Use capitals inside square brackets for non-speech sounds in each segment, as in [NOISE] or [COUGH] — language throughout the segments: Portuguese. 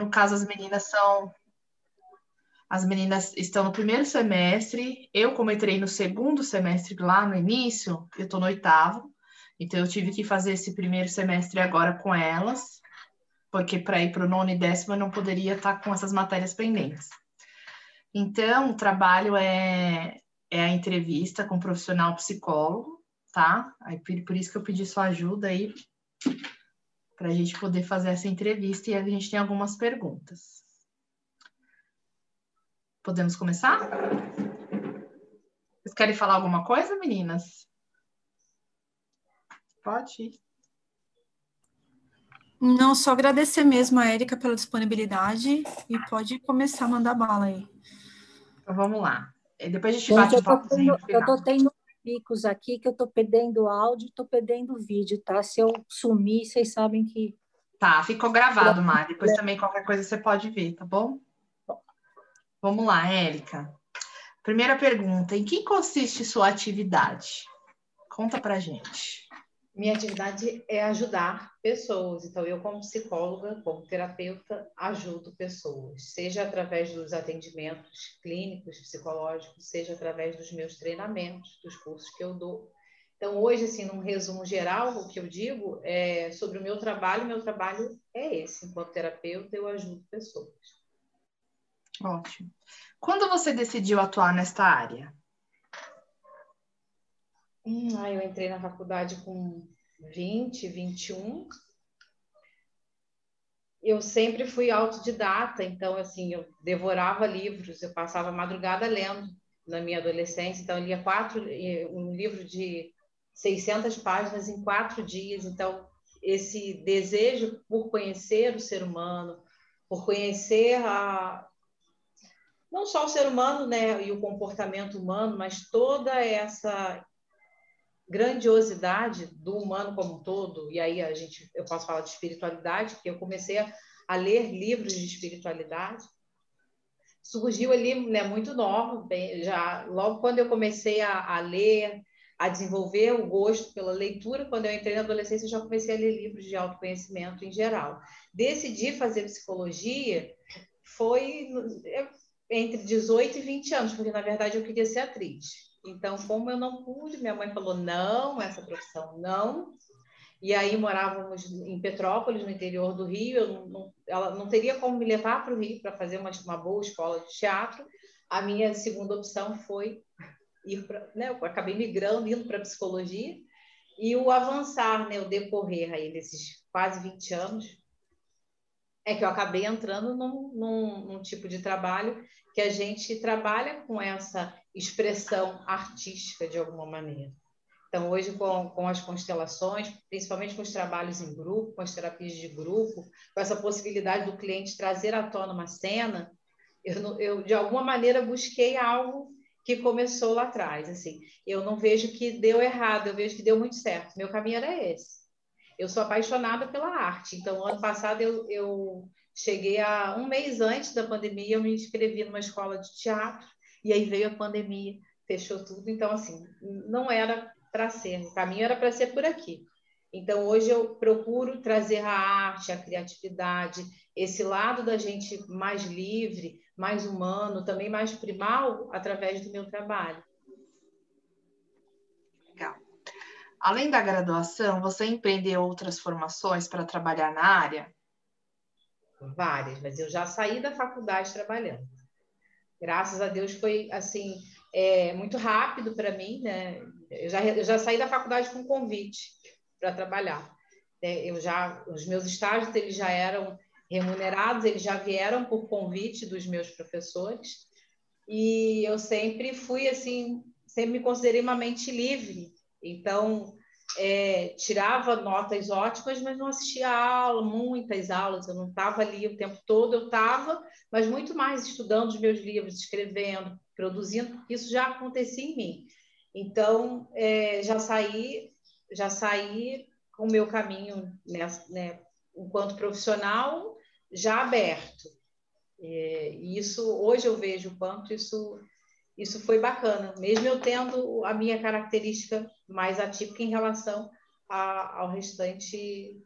no caso, as meninas são. As meninas estão no primeiro semestre. Eu, como entrei no segundo semestre lá no início, eu estou no oitavo. Então, eu tive que fazer esse primeiro semestre agora com elas, porque para ir para o nono e décimo eu não poderia estar tá com essas matérias pendentes. Então, o trabalho é, é a entrevista com o profissional psicólogo, tá? Aí, por isso que eu pedi sua ajuda aí para a gente poder fazer essa entrevista e a gente tem algumas perguntas. Podemos começar? Vocês querem falar alguma coisa, meninas? Pode ir. Não, só agradecer mesmo a Érica pela disponibilidade e pode começar a mandar bala aí. Então vamos lá. Depois a gente, gente bate eu tô, tendo, eu tô tendo picos aqui que eu tô perdendo áudio, tô perdendo vídeo, tá? Se eu sumir, vocês sabem que. Tá, ficou gravado, Mari. Depois também qualquer coisa você pode ver, tá bom? Vamos lá, Érica. Primeira pergunta: em que consiste sua atividade? Conta pra gente. Minha atividade é ajudar pessoas. Então, eu, como psicóloga, como terapeuta, ajudo pessoas, seja através dos atendimentos clínicos, psicológicos, seja através dos meus treinamentos, dos cursos que eu dou. Então, hoje, assim, num resumo geral, o que eu digo é sobre o meu trabalho. Meu trabalho é esse. Enquanto terapeuta, eu ajudo pessoas. Ótimo. Quando você decidiu atuar nesta área? Hum, ah, eu entrei na faculdade com 20, 21. Eu sempre fui autodidata, então, assim, eu devorava livros, eu passava madrugada lendo na minha adolescência, então, eu lia quatro, um livro de 600 páginas em quatro dias, então, esse desejo por conhecer o ser humano, por conhecer a, não só o ser humano né, e o comportamento humano, mas toda essa grandiosidade do humano como um todo, e aí a gente, eu posso falar de espiritualidade, porque eu comecei a, a ler livros de espiritualidade, surgiu ali, né, muito nova, bem, já logo quando eu comecei a, a, ler, a desenvolver o gosto pela leitura, quando eu entrei na adolescência, eu já comecei a ler livros de autoconhecimento em geral. Decidi fazer psicologia foi entre 18 e 20 anos, porque na verdade eu queria ser atriz. Então, como eu não pude, minha mãe falou: não, essa profissão não. E aí morávamos em Petrópolis, no interior do Rio. Eu não, ela não teria como me levar para o Rio para fazer uma, uma boa escola de teatro. A minha segunda opção foi ir para. Né, eu acabei migrando, indo para psicologia. E o avançar, né, o decorrer aí desses quase 20 anos, é que eu acabei entrando num, num, num tipo de trabalho que a gente trabalha com essa expressão artística de alguma maneira. Então, hoje, com, com as constelações, principalmente com os trabalhos em grupo, com as terapias de grupo, com essa possibilidade do cliente trazer à tona uma cena, eu, eu de alguma maneira busquei algo que começou lá atrás. Assim, eu não vejo que deu errado, eu vejo que deu muito certo. Meu caminho era esse. Eu sou apaixonada pela arte. Então, ano passado eu, eu cheguei a um mês antes da pandemia, eu me inscrevi numa escola de teatro e aí veio a pandemia, fechou tudo. Então, assim, não era para ser, o caminho era para ser por aqui. Então, hoje eu procuro trazer a arte, a criatividade, esse lado da gente mais livre, mais humano, também mais primal, através do meu trabalho. Legal. Além da graduação, você empreendeu outras formações para trabalhar na área? Várias, mas eu já saí da faculdade trabalhando graças a Deus foi assim é, muito rápido para mim, né? Eu já, eu já saí da faculdade com convite para trabalhar. É, eu já os meus estágios eles já eram remunerados, eles já vieram por convite dos meus professores e eu sempre fui assim, sempre me considerei uma mente livre. Então é, tirava notas ótimas, mas não assistia a aula, muitas aulas, eu não estava ali o tempo todo, eu estava, mas muito mais estudando os meus livros, escrevendo, produzindo, isso já acontecia em mim. Então, é, já saí, já saí com o meu caminho, né, né, enquanto profissional, já aberto. É, e isso, hoje eu vejo o quanto isso isso foi bacana, mesmo eu tendo a minha característica mais atípica em relação a, ao restante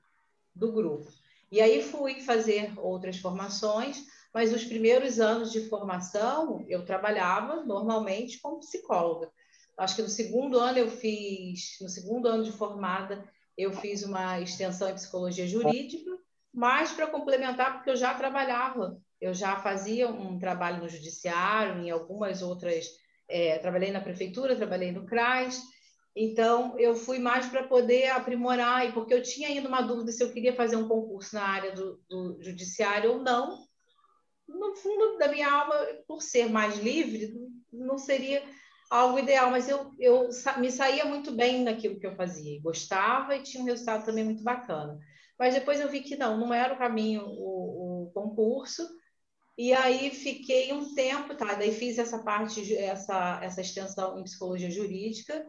do grupo. E aí fui fazer outras formações, mas os primeiros anos de formação eu trabalhava normalmente como psicóloga. Acho que no segundo ano eu fiz, no segundo ano de formada, eu fiz uma extensão em psicologia jurídica, mas para complementar, porque eu já trabalhava, eu já fazia um trabalho no judiciário, em algumas outras, é, trabalhei na prefeitura, trabalhei no CRAS, então eu fui mais para poder aprimorar, e porque eu tinha ainda uma dúvida se eu queria fazer um concurso na área do, do judiciário ou não. No fundo da minha alma, por ser mais livre, não seria algo ideal, mas eu, eu me saía muito bem naquilo que eu fazia, gostava e tinha um resultado também muito bacana. Mas depois eu vi que não, não era o caminho o, o concurso, e aí fiquei um tempo, tá? Daí fiz essa parte, essa, essa extensão em psicologia jurídica,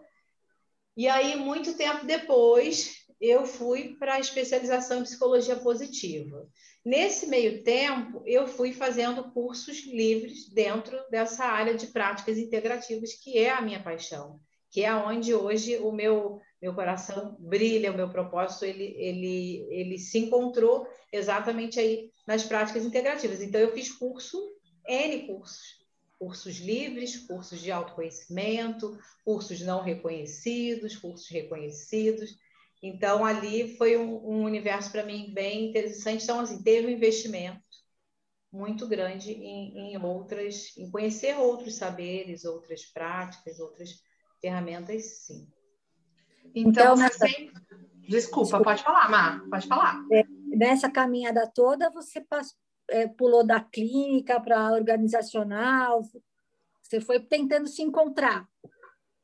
e aí, muito tempo depois, eu fui para a especialização em psicologia positiva. Nesse meio tempo, eu fui fazendo cursos livres dentro dessa área de práticas integrativas, que é a minha paixão, que é onde hoje o meu, meu coração brilha, o meu propósito, ele, ele, ele se encontrou exatamente aí nas práticas integrativas. Então, eu fiz curso, N cursos, cursos livres, cursos de autoconhecimento, cursos não reconhecidos, cursos reconhecidos. Então, ali foi um, um universo para mim bem interessante. Então, assim, teve um investimento muito grande em, em, outras, em conhecer outros saberes, outras práticas, outras ferramentas, sim. Então, então você sempre... Desculpa, Desculpa, pode falar, Mar, pode falar. É, nessa caminhada toda, você passou, é, pulou da clínica para organizacional? Você foi tentando se encontrar?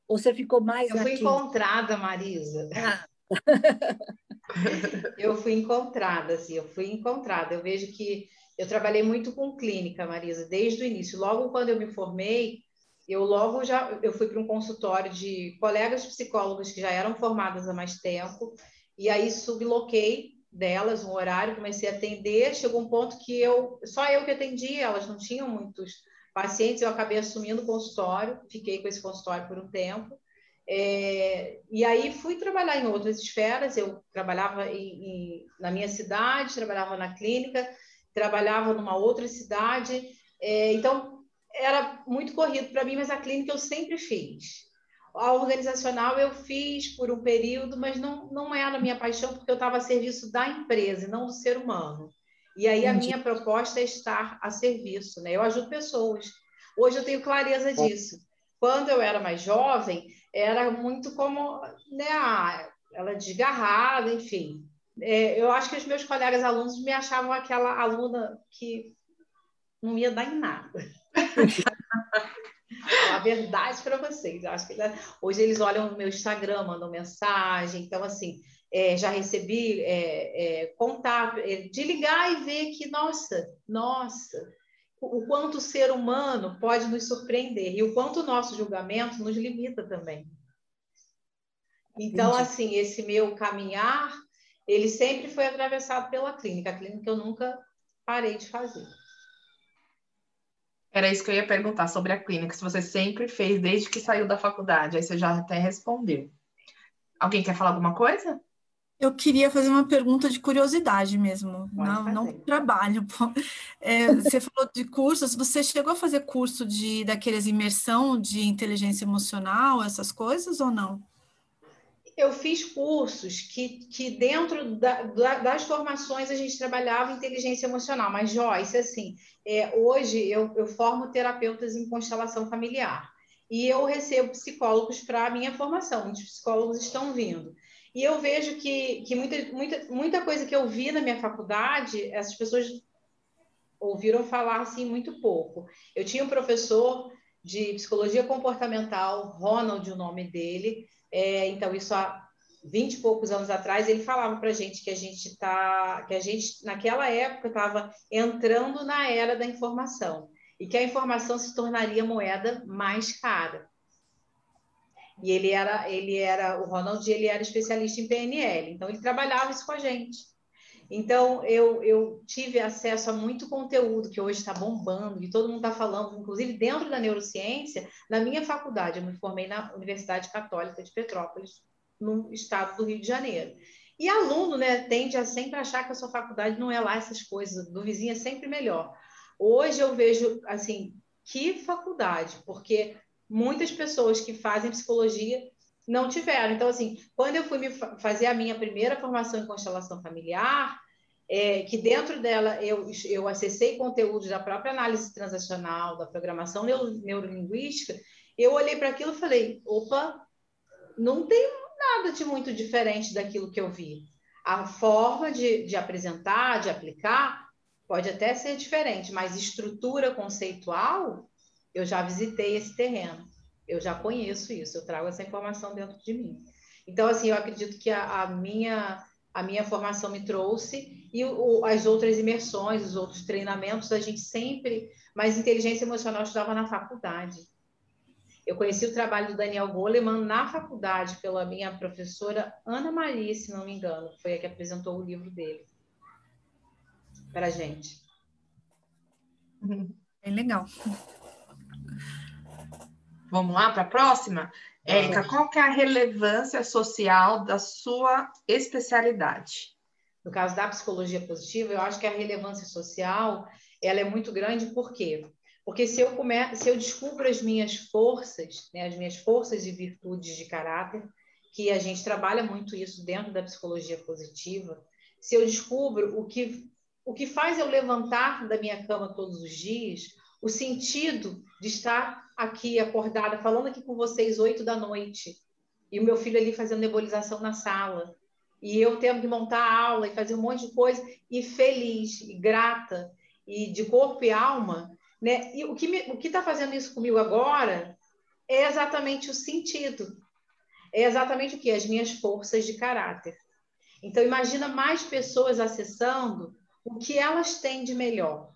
Ou você ficou mais. Eu fui clínica? encontrada, Marisa. Ah. [LAUGHS] eu fui encontrada, assim, eu fui encontrada. Eu vejo que eu trabalhei muito com clínica, Marisa, desde o início. Logo quando eu me formei, eu logo já eu fui para um consultório de colegas psicólogos que já eram formadas há mais tempo, e aí subloquei delas um horário, comecei a atender, chegou um ponto que eu só eu que atendia, elas não tinham muitos pacientes, eu acabei assumindo o consultório, fiquei com esse consultório por um tempo. É, e aí fui trabalhar em outras esferas, eu trabalhava em, em, na minha cidade, trabalhava na clínica, trabalhava numa outra cidade, é, então era muito corrido para mim, mas a clínica eu sempre fiz. A organizacional eu fiz por um período, mas não, não era a minha paixão, porque eu estava a serviço da empresa não do ser humano. E aí a minha proposta é estar a serviço, né? Eu ajudo pessoas. Hoje eu tenho clareza disso. Quando eu era mais jovem, era muito como, né, ela desgarrada, enfim. É, eu acho que os meus colegas alunos me achavam aquela aluna que não ia dar em nada. [LAUGHS] a verdade para vocês. acho que hoje eles olham no meu Instagram, mandam mensagem. Então, assim, é, já recebi é, é, contato, é, de ligar e ver que, nossa, nossa, o quanto o ser humano pode nos surpreender e o quanto o nosso julgamento nos limita também. Então, Entendi. assim, esse meu caminhar, ele sempre foi atravessado pela clínica. A clínica eu nunca parei de fazer. Era isso que eu ia perguntar sobre a clínica, se você sempre fez desde que saiu da faculdade. Aí você já até respondeu. Alguém quer falar alguma coisa? Eu queria fazer uma pergunta de curiosidade mesmo, não, não trabalho. É, você [LAUGHS] falou de cursos, você chegou a fazer curso de daqueles imersão de inteligência emocional, essas coisas ou não? Eu fiz cursos que, que dentro da, das formações a gente trabalhava inteligência emocional, mas Joyce, assim, é, hoje eu, eu formo terapeutas em constelação familiar e eu recebo psicólogos para a minha formação, muitos psicólogos estão vindo. E eu vejo que, que muita, muita, muita coisa que eu vi na minha faculdade, essas pessoas ouviram falar assim muito pouco. Eu tinha um professor de psicologia comportamental, Ronald, o nome dele, é, então isso há 20 e poucos anos atrás, ele falava para a gente que a gente tá, que a gente naquela época estava entrando na era da informação e que a informação se tornaria moeda mais cara. E ele era, ele era, o Ronald, ele era especialista em PNL, então ele trabalhava isso com a gente. Então, eu, eu tive acesso a muito conteúdo que hoje está bombando, e todo mundo está falando, inclusive dentro da neurociência, na minha faculdade, eu me formei na Universidade Católica de Petrópolis, no estado do Rio de Janeiro. E aluno, né, tende a sempre achar que a sua faculdade não é lá essas coisas, do vizinho é sempre melhor. Hoje eu vejo, assim, que faculdade, porque muitas pessoas que fazem psicologia não tiveram. Então, assim, quando eu fui fazer a minha primeira formação em constelação familiar, é, que dentro dela eu, eu acessei conteúdos da própria análise transacional, da programação neuro, neurolinguística, eu olhei para aquilo e falei: opa, não tem nada de muito diferente daquilo que eu vi. A forma de, de apresentar, de aplicar, pode até ser diferente, mas estrutura conceitual, eu já visitei esse terreno, eu já conheço isso, eu trago essa informação dentro de mim. Então, assim, eu acredito que a, a minha a minha formação me trouxe e o, as outras imersões, os outros treinamentos, a gente sempre, mas inteligência emocional eu estudava na faculdade. Eu conheci o trabalho do Daniel Goleman na faculdade pela minha professora Ana Maria, se não me engano, foi a que apresentou o livro dele para a gente. Bem legal. Vamos lá para a próxima? Érica, qual que é a relevância social da sua especialidade? No caso da psicologia positiva, eu acho que a relevância social ela é muito grande, por quê? Porque se eu, come... se eu descubro as minhas forças, né, as minhas forças e virtudes de caráter, que a gente trabalha muito isso dentro da psicologia positiva, se eu descubro o que, o que faz eu levantar da minha cama todos os dias, o sentido de estar aqui acordada, falando aqui com vocês oito da noite, e o meu filho ali fazendo nebulização na sala, e eu tendo que montar a aula e fazer um monte de coisa, e feliz, e grata, e de corpo e alma, né? E o que o que está fazendo isso comigo agora é exatamente o sentido, é exatamente o que as minhas forças de caráter. Então imagina mais pessoas acessando o que elas têm de melhor.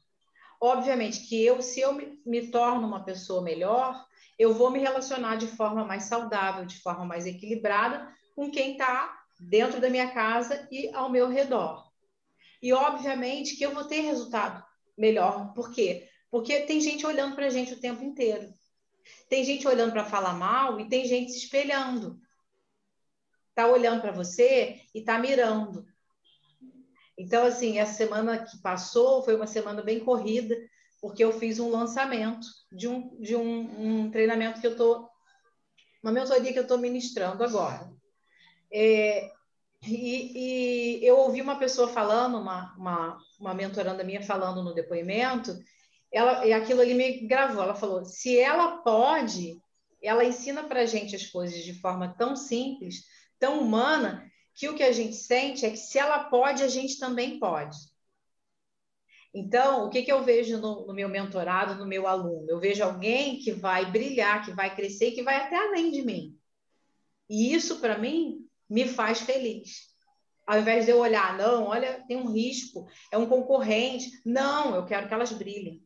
Obviamente que eu, se eu me, me torno uma pessoa melhor, eu vou me relacionar de forma mais saudável, de forma mais equilibrada com quem está dentro da minha casa e ao meu redor. E obviamente que eu vou ter resultado melhor. Por quê? Porque tem gente olhando para a gente o tempo inteiro. Tem gente olhando para falar mal e tem gente se espelhando. Está olhando para você e está mirando. Então, assim, essa semana que passou foi uma semana bem corrida, porque eu fiz um lançamento de um, de um, um treinamento que eu estou, uma mentoria que eu estou ministrando agora. É, e, e, eu ouvi uma pessoa falando, uma, uma, uma mentoranda minha falando no depoimento, ela, e aquilo ali me gravou. Ela falou: se ela pode, ela ensina para gente as coisas de forma tão simples, tão humana, que o que a gente sente é que se ela pode, a gente também pode. Então, o que, que eu vejo no, no, meu mentorado, no meu aluno? Eu vejo alguém que vai brilhar, que vai crescer, que vai até além de mim. E isso, para mim, me faz feliz. Ao invés de eu olhar, não, olha, tem um risco, é um concorrente. Não, eu quero que elas brilhem.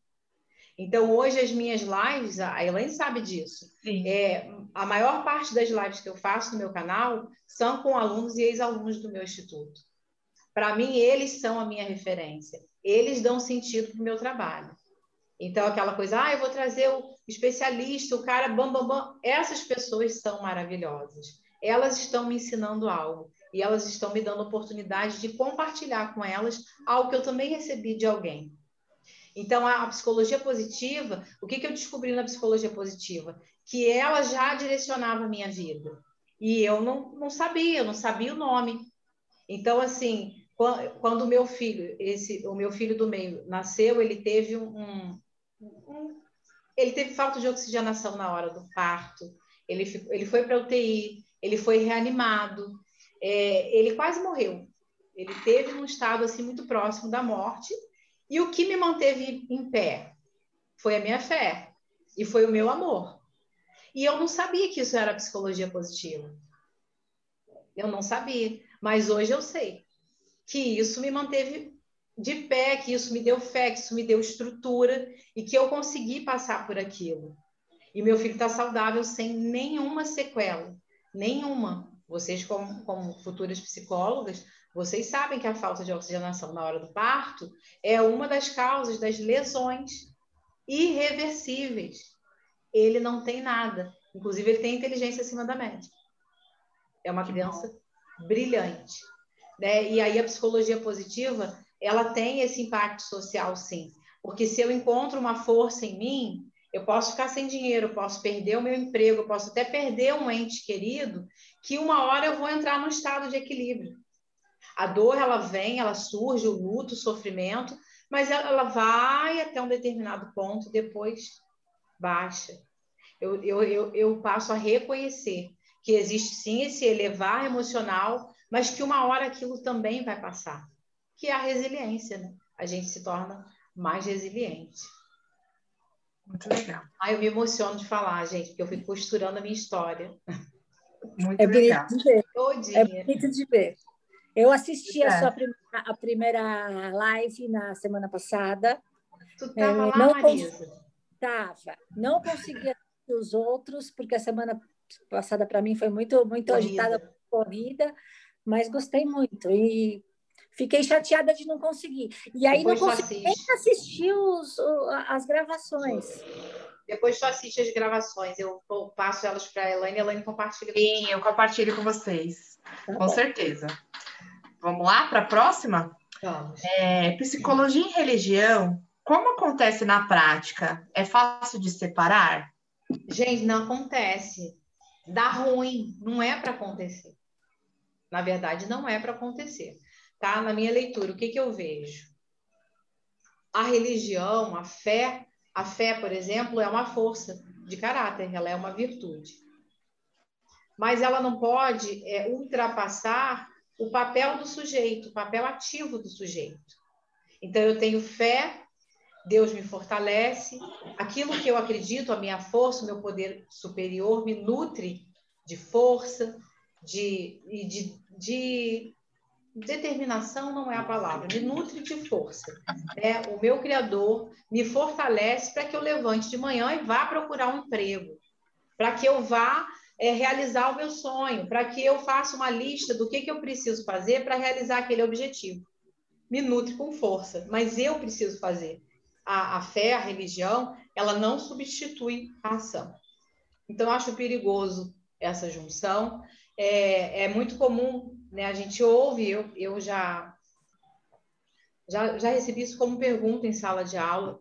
Então, hoje, as minhas lives, a Elaine sabe disso. É, a maior parte das lives que eu faço no meu canal são com alunos e ex-alunos do meu instituto. Para mim, eles são a minha referência. Eles dão sentido para o meu trabalho. Então, aquela coisa, ah, eu vou trazer o especialista, o cara, bam, bam, bam. Essas pessoas são maravilhosas. Elas estão me ensinando algo. E elas estão me dando oportunidade de compartilhar com elas algo que eu também recebi de alguém. Então, a, psicologia positiva, o que, que eu descobri na psicologia positiva? Que ela já direcionava a minha vida. E eu não, não sabia, eu não sabia o nome. Então, assim, quando o meu filho, esse, o meu filho do meio nasceu, ele teve um, um ele teve falta de oxigenação na hora do parto, ele, ele foi para UTI, ele foi reanimado, é, ele quase morreu. Ele teve um estado assim muito próximo da morte e o que me manteve em pé foi a minha fé e foi o meu amor. E eu não sabia que isso era psicologia positiva. Eu não sabia, mas hoje eu sei que isso me manteve de pé, que isso me deu fé, que isso me deu estrutura e que eu consegui passar por aquilo. E meu filho está saudável sem nenhuma sequela, nenhuma. Vocês, como, como futuras psicólogas, vocês sabem que a falta de oxigenação na hora do parto é uma das causas das lesões irreversíveis. Ele não tem nada. Inclusive, ele tem inteligência acima da média. É uma criança brilhante. né? E aí a psicologia positiva, ela tem esse impacto social, sim. Porque se eu encontro uma força em mim, eu posso ficar sem dinheiro, eu posso perder o meu emprego, eu posso até perder um ente querido, que uma hora eu vou entrar num estado de equilíbrio. A dor, ela vem, ela surge, o luto, o sofrimento, mas ela vai até um determinado ponto, depois baixa. Eu, eu, eu, eu passo a reconhecer que existe sim esse elevar emocional, mas que uma hora aquilo também vai passar, que é a resiliência, né? A gente se torna mais resiliente. Muito legal. Ai, eu me emociono de falar, gente, porque eu fico costurando a minha história. Muito é legal. De ver. É bonito de ver. Eu assisti é. a sua primeira, a primeira live na semana passada. Tu estava é, lá, não Marisa? Estava. Não conseguia assistir os outros, porque a semana passada para mim foi muito, muito corrida. agitada, corrida, mas gostei muito. E fiquei chateada de não conseguir. E aí Depois não consegui nem assistir os, as gravações. Depois tu assiste as gravações, eu passo elas para a Elaine e a Elaine compartilha. Sim, eu compartilho com vocês. Tá com bom. certeza. Vamos lá para a próxima? Vamos. É, psicologia e religião, como acontece na prática? É fácil de separar? Gente, não acontece. Dá ruim, não é para acontecer. Na verdade, não é para acontecer. Tá? Na minha leitura, o que, que eu vejo? A religião, a fé, a fé, por exemplo, é uma força de caráter, ela é uma virtude. Mas ela não pode é, ultrapassar o papel do sujeito, o papel ativo do sujeito. Então, eu tenho fé, Deus me fortalece, aquilo que eu acredito, a minha força, o meu poder superior me nutre de força, de, de, de determinação não é a palavra, me nutre de força. Né? O meu Criador me fortalece para que eu levante de manhã e vá procurar um emprego, para que eu vá é, realizar o meu sonho, para que eu faça uma lista do que, que eu preciso fazer para realizar aquele objetivo. Me nutre com força, mas eu preciso fazer. A, a fé, a religião, ela não substitui a ação. Então, eu acho perigoso essa junção. É, é muito comum, né? A gente ouve, eu, eu já, já, já recebi isso como pergunta em sala de aula.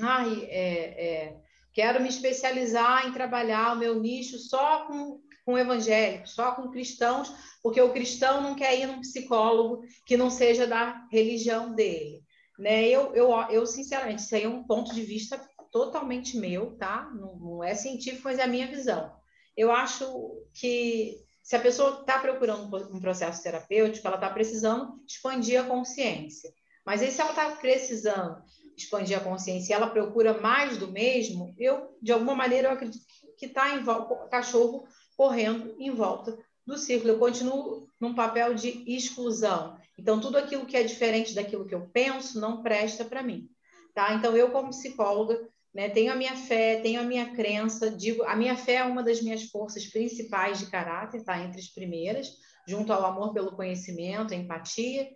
Ai, é, é, Quero me especializar em trabalhar o meu nicho só com, com evangélicos, só com cristãos, porque o cristão não quer ir num psicólogo que não seja da religião dele. Né? Eu, eu, eu, sinceramente, isso aí é um ponto de vista totalmente meu, tá? Não, não é científico, mas é a minha visão. Eu acho que se a pessoa está procurando um processo terapêutico, ela está precisando expandir a consciência. Mas aí, se ela está precisando expandir a consciência ela procura mais do mesmo, eu, de alguma maneira, eu acredito que está volta, cachorro correndo em volta do círculo. Eu continuo num papel de exclusão. Então, tudo aquilo que é diferente daquilo que eu penso não presta para mim. Tá? Então, eu, como psicóloga, né, tenho a minha fé, tenho a minha crença, digo, a minha fé é uma das minhas forças principais de caráter, tá? Entre as primeiras, junto ao amor pelo conhecimento, empatia.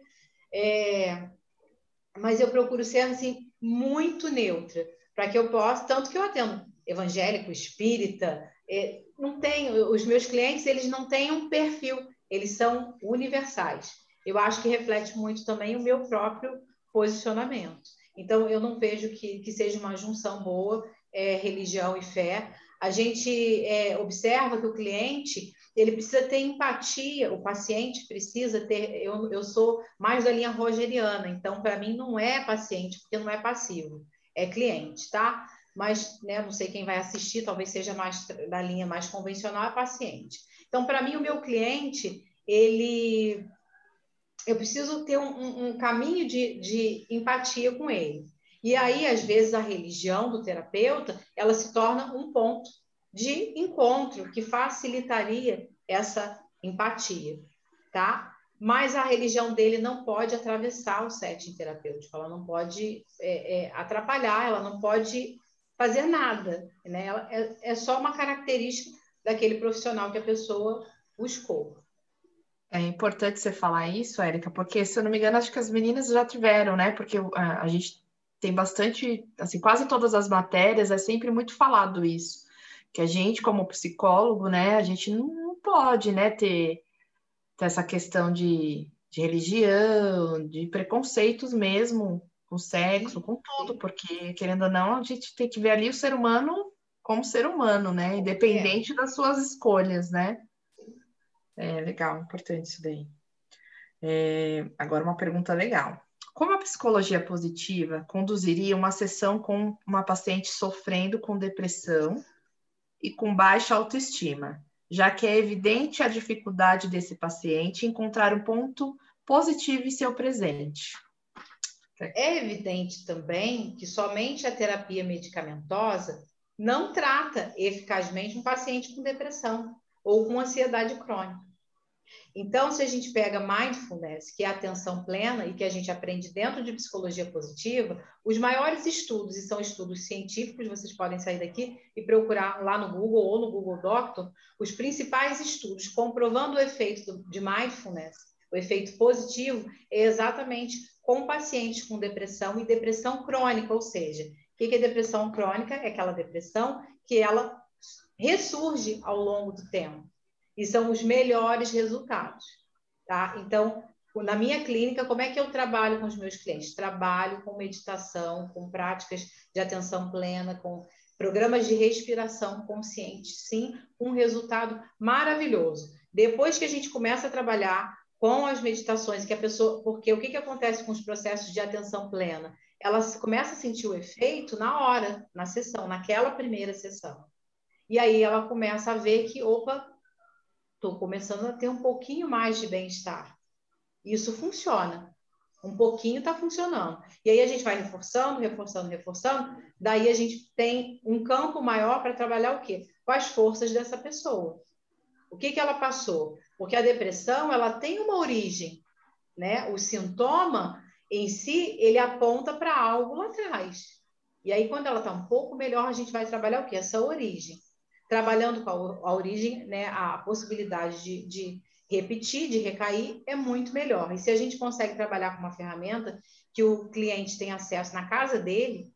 É, mas eu procuro ser assim muito neutra, para que eu possa, tanto que eu atendo evangélico, espírita, é, não tenho, os meus clientes, eles não têm um perfil, eles são universais. Eu acho que reflete muito também o meu próprio posicionamento. Então, eu não vejo que, que seja uma junção boa, é, religião e fé. A gente é, observa que o cliente, ele precisa ter empatia, o paciente precisa ter. Eu, eu sou mais da linha rogeriana, então, para mim, não é paciente, porque não é passivo, é cliente, tá? Mas, né, não sei quem vai assistir, talvez seja mais da linha mais convencional, é paciente. Então, para mim, o meu cliente, ele. Eu preciso ter um, um, caminho de, de empatia com ele. E aí, às vezes, a religião do terapeuta, ela se torna um ponto de encontro que facilitaria essa empatia, tá? Mas a religião dele não pode atravessar o setting terapêutico, ela não pode é, é, atrapalhar, ela não pode fazer nada, né? Ela, é, é só uma característica daquele profissional que a pessoa buscou. É importante você falar isso, Érica, porque se eu não me engano, acho que as meninas já tiveram, né? Porque a, a gente tem bastante, assim, quase todas as matérias é sempre muito falado isso que a gente, como psicólogo, né, a gente não pode, né, ter, ter essa questão de, de religião, de preconceitos mesmo, com sexo, com tudo, porque, querendo ou não, a gente tem que ver ali o ser humano como ser humano, né? Independente é. das suas escolhas, né? É legal, importante isso daí. É, agora, uma pergunta legal. Como a psicologia positiva conduziria uma sessão com uma paciente sofrendo com depressão e com baixa autoestima, já que é evidente a dificuldade desse paciente encontrar um ponto positivo em seu presente? É evidente também que somente a terapia medicamentosa não trata eficazmente um paciente com depressão ou com ansiedade crônica. Então, se a gente pega mindfulness, que é a atenção plena e que a gente aprende dentro de psicologia positiva, os maiores estudos, e são estudos científicos, vocês podem sair daqui e procurar lá no Google ou no Google Doctor, os principais estudos comprovando o efeito de mindfulness, o efeito positivo, é exatamente com pacientes com depressão e depressão crônica, ou seja, o que é depressão crônica? É aquela depressão que ela ressurge ao longo do tempo e são os melhores resultados, tá? Então, na minha clínica, como é que eu trabalho com os meus clientes? Trabalho com meditação, com práticas de atenção plena, com programas de respiração consciente, sim, um resultado maravilhoso. Depois que a gente começa a trabalhar com as meditações, que a pessoa, porque o que, que acontece com os processos de atenção plena? Ela começa a sentir o efeito na hora, na sessão, naquela primeira sessão. E aí ela começa a ver que, opa, estou começando a ter um pouquinho mais de bem-estar. Isso funciona. Um pouquinho está funcionando. E aí a gente vai reforçando, reforçando, reforçando. Daí a gente tem um campo maior para trabalhar o quê? Com as forças dessa pessoa. O que, que ela passou? Porque a depressão ela tem uma origem, né? O sintoma em si ele aponta para algo lá atrás. E aí quando ela está um pouco melhor a gente vai trabalhar o quê? Essa origem trabalhando com a, a origem, né, a possibilidade de, de repetir, de recair, é muito melhor. E se a gente consegue trabalhar com uma ferramenta que o cliente tem acesso na casa dele,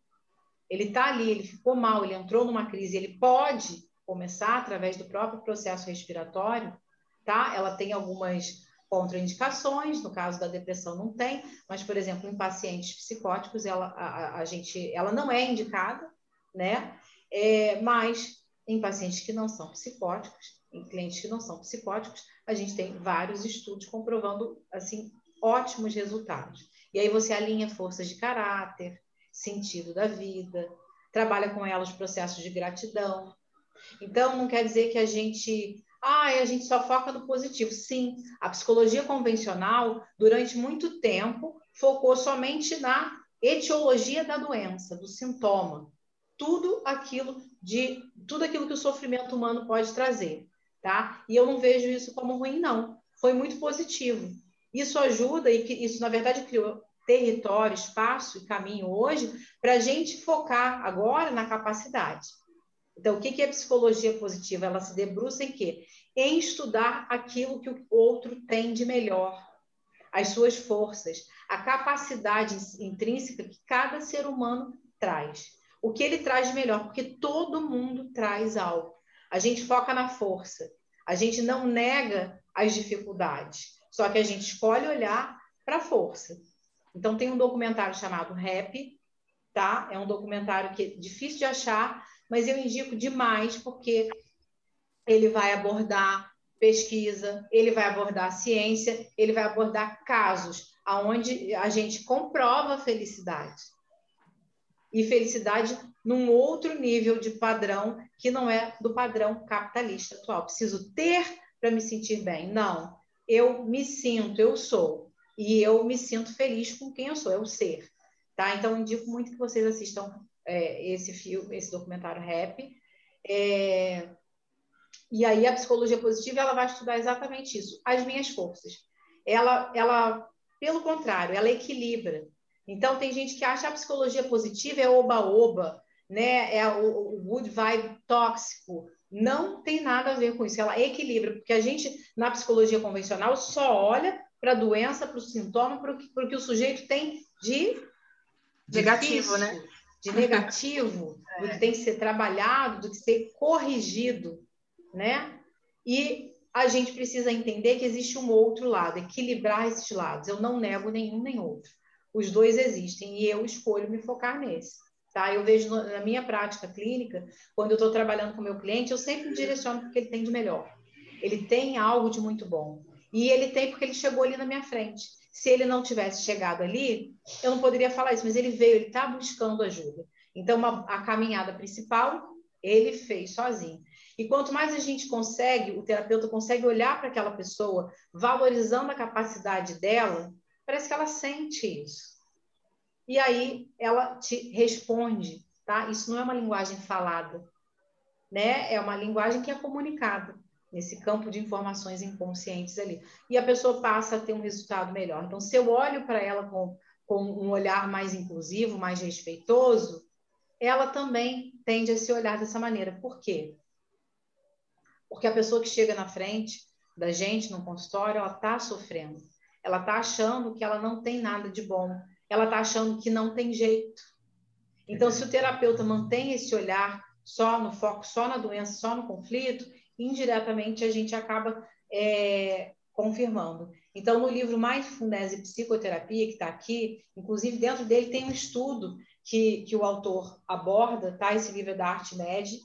ele está ali, ele ficou mal, ele entrou numa crise, ele pode começar através do próprio processo respiratório, tá? Ela tem algumas contraindicações, no caso da depressão não tem, mas, por exemplo, em pacientes psicóticos, ela, a, a gente, ela não é indicada, né? É, mas em pacientes que não são psicóticos, em clientes que não são psicóticos, a gente tem vários estudos comprovando assim ótimos resultados. E aí você alinha forças de caráter, sentido da vida, trabalha com ela os processos de gratidão. Então não quer dizer que a gente ah, a gente só foca no positivo. Sim, a psicologia convencional, durante muito tempo, focou somente na etiologia da doença, do sintoma tudo aquilo de tudo aquilo que o sofrimento humano pode trazer, tá? E eu não vejo isso como ruim não. Foi muito positivo. Isso ajuda e que isso na verdade criou território, espaço e caminho hoje para a gente focar agora na capacidade. Então, o que é psicologia positiva? Ela se debruça em quê? Em estudar aquilo que o outro tem de melhor, as suas forças, a capacidade intrínseca que cada ser humano traz o que ele traz de melhor, porque todo mundo traz algo. A gente foca na força, a gente não nega as dificuldades, só que a gente escolhe olhar para a força. Então tem um documentário chamado Rap, tá? É um documentário que é difícil de achar, mas eu indico demais porque ele vai abordar pesquisa, ele vai abordar ciência, ele vai abordar casos aonde a gente comprova a felicidade e felicidade num outro nível de padrão que não é do padrão capitalista atual. Preciso ter para me sentir bem. Não, eu me sinto, eu sou. E eu me sinto feliz com quem eu sou, é o ser. Tá? Então, indico muito que vocês assistam é, esse filme, esse documentário Rap. É... E aí a psicologia positiva ela vai estudar exatamente isso, as minhas forças. Ela, ela, pelo contrário, ela equilibra. Então, tem gente que acha a psicologia positiva é oba-oba, né? é o, o good vibe tóxico. Não tem nada a ver com isso, ela equilibra, porque a gente, na psicologia convencional, só olha para a doença, para o sintoma, para o que o sujeito tem de negativo, né? De negativo, [LAUGHS] é. do que tem que ser trabalhado, do que ser corrigido, né? E a gente precisa entender que existe um outro lado, equilibrar esses lados. Eu não nego nenhum nem outro. Os dois existem e eu escolho me focar nesse. Tá? Eu vejo na minha prática clínica, quando eu estou trabalhando com o meu cliente, eu sempre direciono porque ele tem de melhor. Ele tem algo de muito bom. E ele tem porque ele chegou ali na minha frente. Se ele não tivesse chegado ali, eu não poderia falar isso, mas ele veio, ele está buscando ajuda. Então, uma, a caminhada principal, ele fez sozinho. E quanto mais a gente consegue, o terapeuta consegue olhar para aquela pessoa, valorizando a capacidade dela, parece que ela sente isso. E aí ela te responde, tá? Isso não é uma linguagem falada, né? É uma linguagem que é comunicada nesse campo de informações inconscientes ali. E a pessoa passa a ter um resultado melhor. Então, se eu olho para ela com, com um olhar mais inclusivo, mais respeitoso, ela também tende a se olhar dessa maneira. Por quê? Porque a pessoa que chega na frente da gente no consultório, ela está sofrendo. Ela está achando que ela não tem nada de bom. Ela está achando que não tem jeito. Então, se o terapeuta mantém esse olhar só no foco, só na doença, só no conflito, indiretamente a gente acaba é, confirmando. Então, no livro Mindfulness e Psicoterapia, que está aqui, inclusive dentro dele tem um estudo que, que o autor aborda, tá? Esse livro é da Arte Med,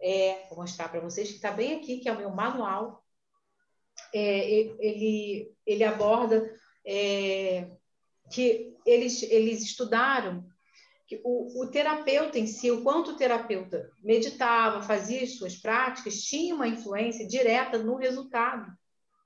é, vou mostrar para vocês, que está bem aqui, que é o meu manual. É, ele, ele aborda é, que eles, eles estudaram que o, o, terapeuta em si, o quanto o terapeuta meditava, fazia as suas práticas, tinha uma influência direta no resultado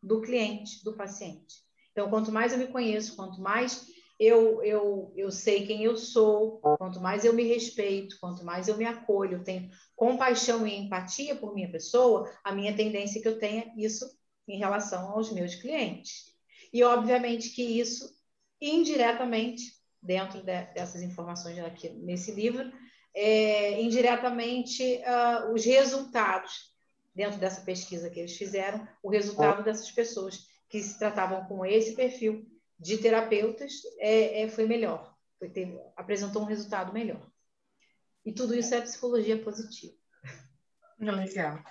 do cliente, do paciente. Então, quanto mais eu me conheço, quanto mais eu, eu, eu sei quem eu sou, quanto mais eu me respeito, quanto mais eu me acolho, tenho compaixão e empatia por minha pessoa, a minha tendência é que eu tenha isso em relação aos meus clientes. E, obviamente, que isso, indiretamente, dentro de, dessas informações aqui nesse livro, é, indiretamente, uh, os resultados, dentro dessa pesquisa que eles fizeram, o resultado dessas pessoas que se tratavam com esse perfil de terapeutas é, é foi melhor, foi ter, apresentou um resultado melhor. E tudo isso é psicologia positiva. Legal.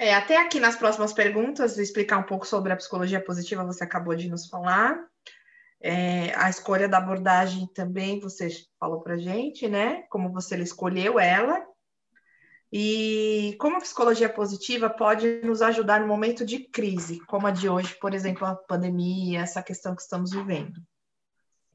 É, até aqui nas próximas perguntas, explicar um pouco sobre a psicologia positiva, você acabou de nos falar. É, a escolha da abordagem também você falou para gente, né? Como você escolheu ela e como a psicologia positiva pode nos ajudar no momento de crise, como a de hoje, por exemplo, a pandemia, essa questão que estamos vivendo?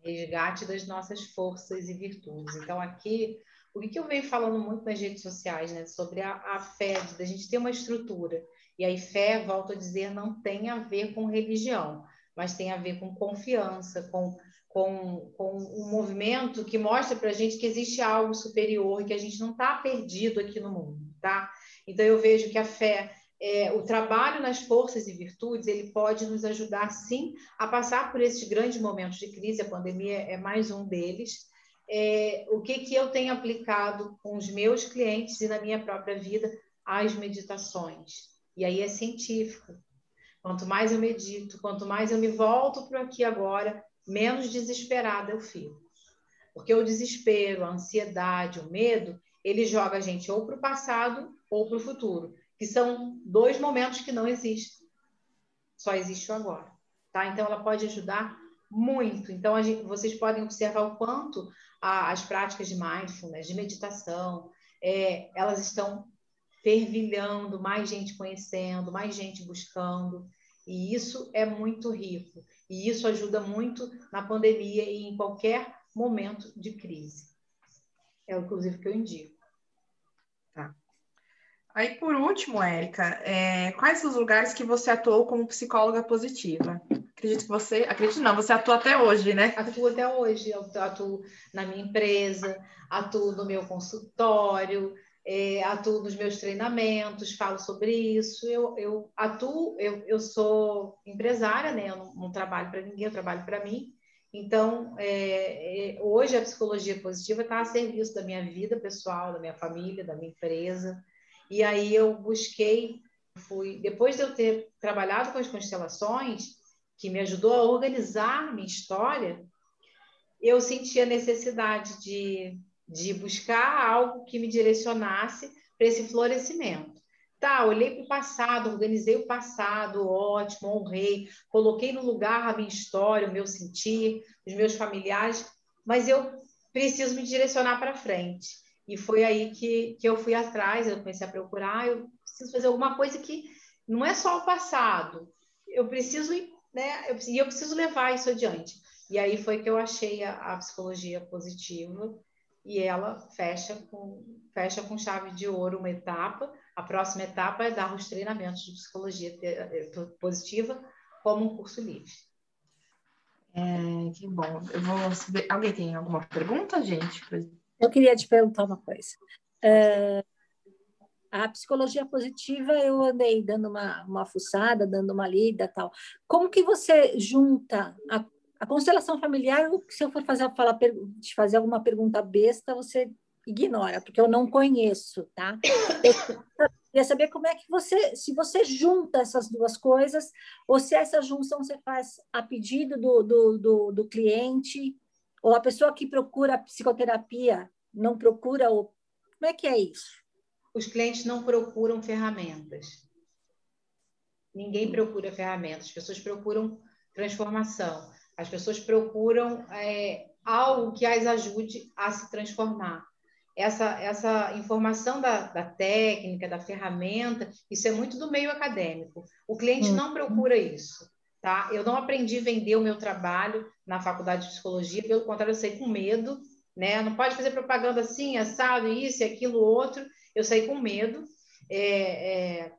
Resgate das nossas forças e virtudes. Então, aqui, o que eu venho falando muito nas redes sociais, né, sobre a, a fé, da gente ter uma estrutura. E aí, fé, volto a dizer, não tem a ver com religião, mas tem a ver com confiança, com com, com um movimento que mostra para a gente que existe algo superior e que a gente não está perdido aqui no mundo, tá? Então eu vejo que a fé, é, o trabalho nas forças e virtudes, ele pode nos ajudar sim a passar por esses grandes momentos de crise. A pandemia é mais um deles. É, o que que eu tenho aplicado com os meus clientes e na minha própria vida as meditações. E aí é científico. Quanto mais eu medito, quanto mais eu me volto para aqui agora, menos desesperada eu fico. Porque o desespero, a ansiedade, o medo, ele joga a gente ou para o passado ou para o futuro, que são dois momentos que não existem. Só existe o agora. Tá? Então, ela pode ajudar muito. Então, gente, vocês podem observar o quanto a, as práticas de mindfulness, de meditação, é, elas estão fervilhando, mais gente conhecendo, mais gente buscando. E isso é muito rico. E isso ajuda muito na pandemia e em qualquer momento de crise. É inclusive que eu indico. Aí, por último, Érica, é, quais os lugares que você atuou como psicóloga positiva? Acredito que você. Acredito não, você atua até hoje, né? Atuo até hoje. Eu atuo na minha empresa, atuo no meu consultório, é, atuo nos meus treinamentos, falo sobre isso. Eu, eu atuo, eu, eu sou empresária, né? Eu não, não trabalho para ninguém, eu trabalho para mim. Então, é, é, hoje a psicologia positiva está a serviço da minha vida pessoal, da minha família, da minha empresa. E aí eu busquei, fui depois de eu ter trabalhado com as constelações, que me ajudou a organizar minha história, eu senti a necessidade de de buscar algo que me direcionasse para esse florescimento. Tá, olhei para o passado, organizei o passado, ótimo, honrei, coloquei no lugar a minha história, o meu sentir, os meus familiares, mas eu preciso me direcionar para frente. E foi aí que, que eu fui atrás, eu comecei a procurar, eu preciso fazer alguma coisa que não é só o passado, eu preciso, né, eu, e eu preciso levar isso adiante. E aí foi que eu achei a, a psicologia positiva e ela fecha com, fecha com chave de ouro uma etapa. A próxima etapa é dar os treinamentos de psicologia eh, positiva como um curso livre. É, que bom. Eu vou... Alguém tem alguma pergunta, gente? Eu queria te perguntar uma coisa. É, a psicologia positiva, eu andei dando uma, uma fuçada, dando uma lida tal. Como que você junta a a constelação familiar, se eu for fazer, falar, te fazer alguma pergunta besta, você ignora, porque eu não conheço, tá? Eu queria saber como é que você, se você junta essas duas coisas, ou se essa junção você faz a pedido do, do, do, do cliente, ou a pessoa que procura psicoterapia não procura, ou como é que é isso? Os clientes não procuram ferramentas. Ninguém procura ferramentas, as pessoas procuram transformação. As pessoas procuram é, algo que as ajude a se transformar. Essa, essa informação da, da, técnica, da ferramenta, isso é muito do meio acadêmico. O cliente não procura isso. Tá? Eu não aprendi a vender o meu trabalho na faculdade de psicologia, pelo contrário, eu saí com medo. Né? Não pode fazer propaganda assim, assado, isso aquilo, outro. Eu saí com medo. É, é,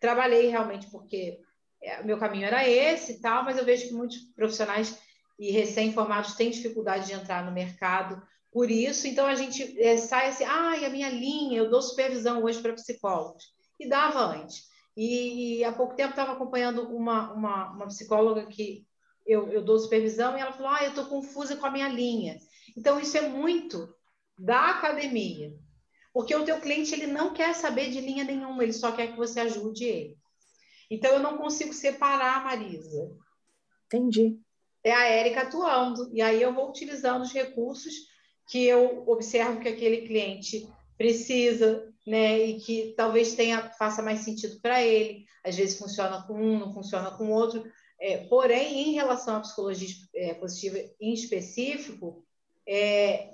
trabalhei realmente porque é, meu caminho era esse e tal, mas eu vejo que muitos profissionais e recém-formados têm dificuldade de entrar no mercado por isso. Então a gente é, sai assim, ah, a minha linha, eu dou supervisão hoje para psicólogos. E dava antes. E, e há pouco tempo estava acompanhando uma, uma, uma, psicóloga que eu, eu dou supervisão e ela falou, ah, eu estou confusa com a minha linha. Então isso é muito da academia. Porque o teu cliente ele não quer saber de linha nenhuma, ele só quer que você ajude ele. Então, eu não consigo separar a Marisa. Entendi. É a Érica atuando. E aí eu vou utilizando os recursos que eu observo que aquele cliente precisa, né? E que talvez tenha, faça mais sentido para ele. Às vezes funciona com um, não funciona com outro. É, porém, em relação à psicologia é, positiva em específico, é,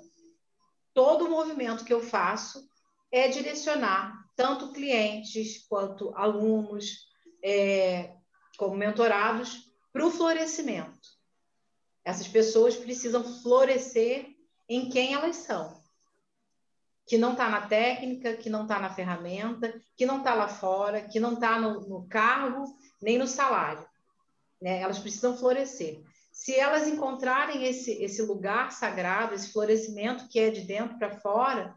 todo o movimento que eu faço é direcionar tanto clientes quanto alunos, é, como mentorados para o florescimento. Essas pessoas precisam florescer em quem elas são. Que não está na técnica, que não está na ferramenta, que não está lá fora, que não está no, no, cargo, nem no salário. Né? Elas precisam florescer. Se elas encontrarem esse, esse lugar sagrado, esse florescimento que é de dentro para fora,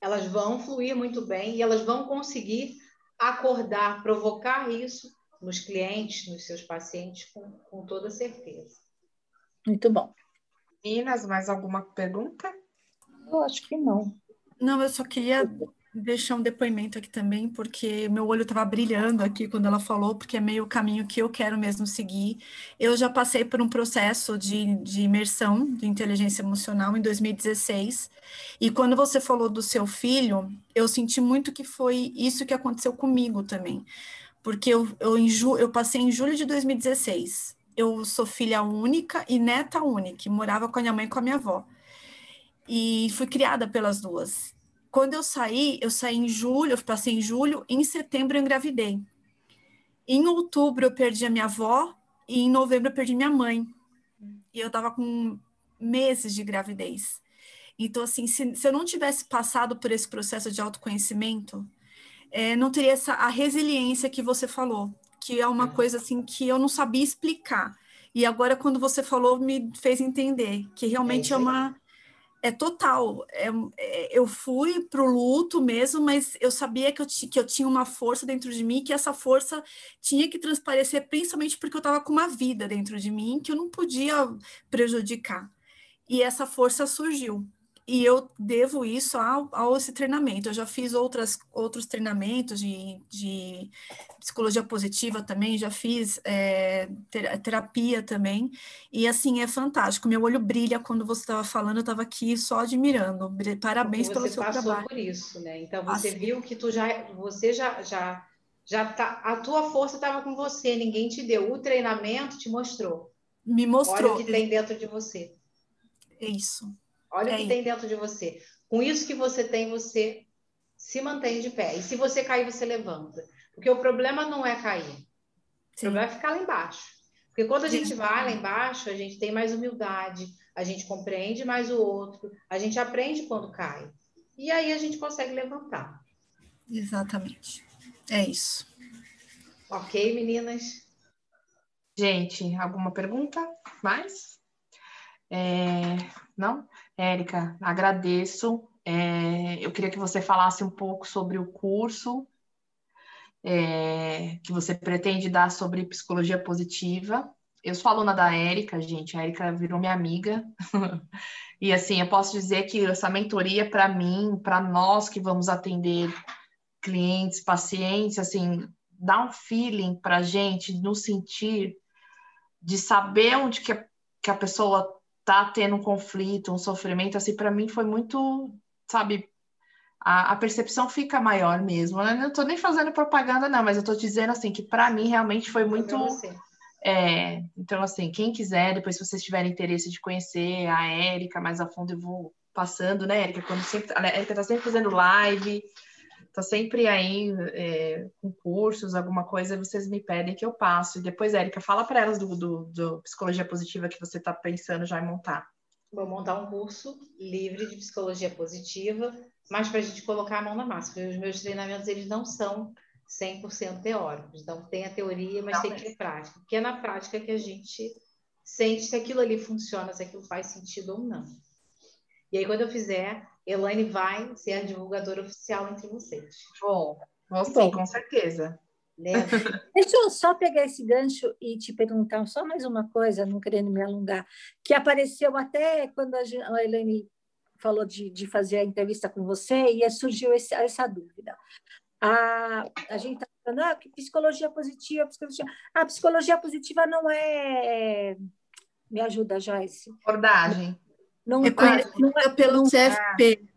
elas vão fluir muito bem e elas vão conseguir acordar, provocar isso nos clientes, nos seus pacientes, com, com toda certeza. Muito bom. Meninas, mais alguma pergunta? Eu acho que não. Não, eu só queria deixar um depoimento aqui também, porque meu olho estava brilhando aqui quando ela falou, porque é meio o caminho que eu quero mesmo seguir. Eu já passei por um processo de, de imersão de inteligência emocional em 2016, e quando você falou do seu filho, eu senti muito que foi isso que aconteceu comigo também, porque eu, eu, em ju, eu passei em julho de 2016. Eu sou filha única e neta única, morava com a minha mãe e com a minha avó. E fui criada pelas duas. Quando eu saí, eu saí em julho, eu passei em julho, em setembro eu engravidei. Em outubro eu perdi a minha avó e em novembro eu perdi minha mãe. E eu tava com meses de gravidez. Então, assim, se, se eu não tivesse passado por esse processo de autoconhecimento, é, não teria essa, a resiliência que você falou, que é uma é. coisa assim que eu não sabia explicar. E agora, quando você falou, me fez entender que realmente é, é uma é total. É, é, eu fui para o luto mesmo, mas eu sabia que eu, que eu tinha uma força dentro de mim, que essa força tinha que transparecer, principalmente porque eu estava com uma vida dentro de mim que eu não podia prejudicar. E essa força surgiu. E eu devo isso ao, ao esse treinamento. Eu já fiz outras, outros treinamentos de, de psicologia positiva também, já fiz é, terapia também, e assim, é fantástico. Meu olho brilha quando você estava falando, eu estava aqui só admirando. Parabéns pelo seu trabalho. Você passou por isso, né? Então você viu que tu já, você já, já, já tá, a tua força estava com você, ninguém te deu. O treinamento te mostrou. Me mostrou. Olha o que tem dentro de você. É isso. Olha é o que isso. tem dentro de você. Com isso que você tem, você se mantém de pé. E se você cair, você levanta. Porque o problema não é cair. Sim. O problema é ficar lá embaixo. Porque quando a Sim. gente vai lá embaixo, a gente tem mais humildade, a gente compreende mais o outro, a gente aprende quando cai. E aí a gente consegue levantar. Exatamente. É isso. Ok, meninas? Gente, alguma pergunta mais? É, não? Érica, agradeço. É, eu queria que você falasse um pouco sobre o curso é, que você pretende dar sobre psicologia positiva. Eu sou aluna da Érica, gente. A Érica virou minha amiga. [LAUGHS] e assim, eu posso dizer que essa mentoria, para mim, para nós que vamos atender clientes, pacientes, assim, dá um feeling para gente no sentir de saber onde que a, que a pessoa tá tendo um conflito, um sofrimento, assim, para mim foi muito, sabe, a, a, percepção fica maior mesmo. Eu não estou nem fazendo propaganda, não, mas eu estou dizendo assim que para mim realmente foi muito. É, então, assim, quem quiser, depois se vocês tiverem interesse de conhecer a Érica mais a fundo, eu vou passando, né, Érica? Quando sempre, a Érica está sempre fazendo live, Tô sempre aí é, com cursos, alguma coisa, vocês me pedem que eu passo. E depois, Érica, fala para elas do, do, do, Psicologia Positiva que você está pensando já em montar. Vou montar um curso livre de Psicologia Positiva, mas para a gente colocar a mão na massa, porque os meus treinamentos, eles não são 100% teóricos. Então, tem a teoria, mas não tem que ter prática. Porque é na prática que a gente sente se aquilo ali funciona, se aquilo faz sentido ou não. E aí, quando eu fizer, Elaine vai ser a divulgadora oficial entre vocês. Bom, vou sim, com certeza. [LAUGHS] Deixa eu só pegar esse gancho e te perguntar só mais uma coisa, não querendo me alongar, que apareceu até quando a Elaine falou de, de fazer a entrevista com você e surgiu esse, essa dúvida. A, a gente está falando, ah, psicologia positiva, psicologia... A psicologia positiva não é... Me ajuda, Joyce. Abordagem. Não, Reconhecida não é pelo não, CFP.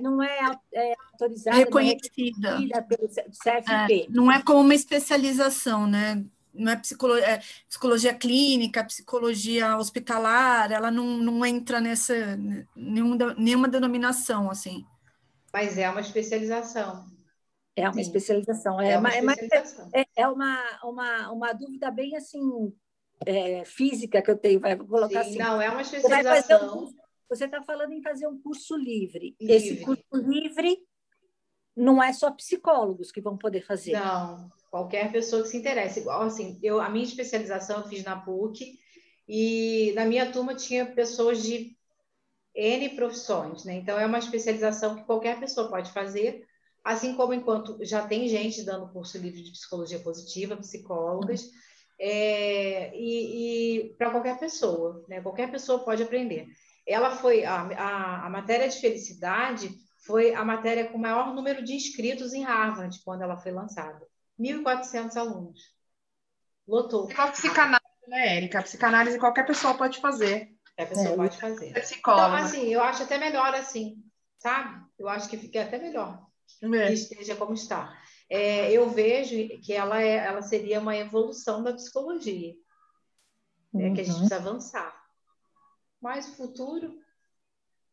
Não é, é autorizada, reconhecida não é pelo CFP. É, não é como uma especialização, né? Não é psicologia, é psicologia clínica, psicologia hospitalar, ela não, não entra nessa nenhuma, nenhuma denominação assim. Mas é uma especialização. É uma Sim. especialização. É, é uma, é especialização. É, é uma, uma, uma dúvida bem assim é, física que eu tenho, vai colocar Sim, assim. Não, é uma especialização. Você está falando em fazer um curso livre. livre. Esse curso livre não é só psicólogos que vão poder fazer. Não, qualquer pessoa que se interesse. Igual assim, eu, a minha especialização eu fiz na PUC e na minha turma tinha pessoas de N profissões, né? Então é uma especialização que qualquer pessoa pode fazer, assim como enquanto já tem gente dando curso livre de psicologia positiva, psicólogas. Uhum é, e, e para qualquer pessoa, né? Qualquer pessoa pode aprender. Ela foi a, a, a, matéria de felicidade foi a matéria com o maior número de inscritos em Harvard quando ela foi lançada, 1.400 alunos. Lotou. a psicanálise, né, Érica? A psicanálise qualquer pessoa pode fazer. Qualquer pessoa é, pode fazer. É psicóloga. Então, assim, eu acho até melhor assim, sabe? Eu acho que fica até melhor é. que esteja como está é, eu vejo que ela, é, ela seria uma evolução da psicologia, né, que a gente uhum. precisa avançar. Mas o futuro,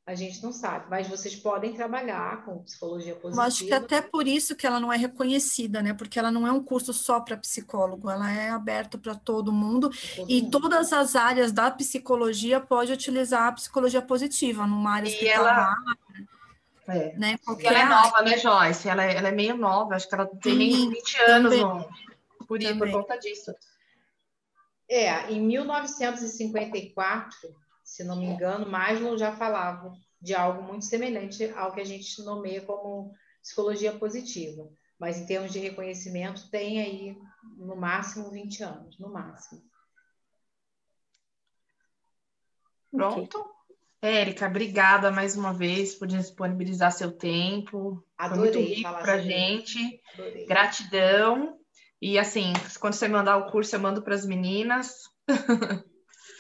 a gente não sabe, mas vocês podem trabalhar com psicologia positiva. Eu acho que até por isso que ela não é reconhecida, né? Porque ela não é um curso só para psicólogo, ela é aberta para todo mundo todo e mundo. todas as áreas da psicologia pode utilizar a psicologia positiva numa área e Ela é. Né? Qualquer... Ela é nova, né, Joyce? Ela é, ela é meio nova, acho que ela tem nem 20 anos no... por, por conta disso. É, em 1954, se não me engano, Maslow já falava de algo muito semelhante ao que a gente nomeia como psicologia positiva. Mas em termos de reconhecimento, tem aí no máximo 20 anos, no máximo. Pronto? Érica, obrigada mais uma vez por disponibilizar seu tempo. Adorei Foi muito rico para gente. Adorei. Gratidão. E assim, quando você mandar o curso, eu mando para as meninas. [LAUGHS]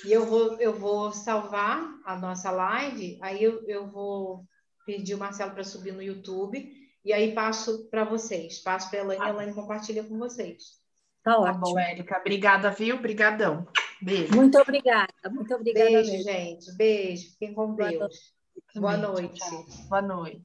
E eu vou, eu vou salvar a nossa live, aí eu, eu vou pedir o Marcelo para subir no YouTube, e aí passo para vocês. Passo para a Elaine, a Elaine compartilha com vocês. Tá, tá bom, Érica. Obrigada, viu? Obrigadão. Beijo. Muito obrigada. Muito obrigada Beijo, mesmo. gente. Beijo. Fiquem com Deus. Boa noite. Boa noite.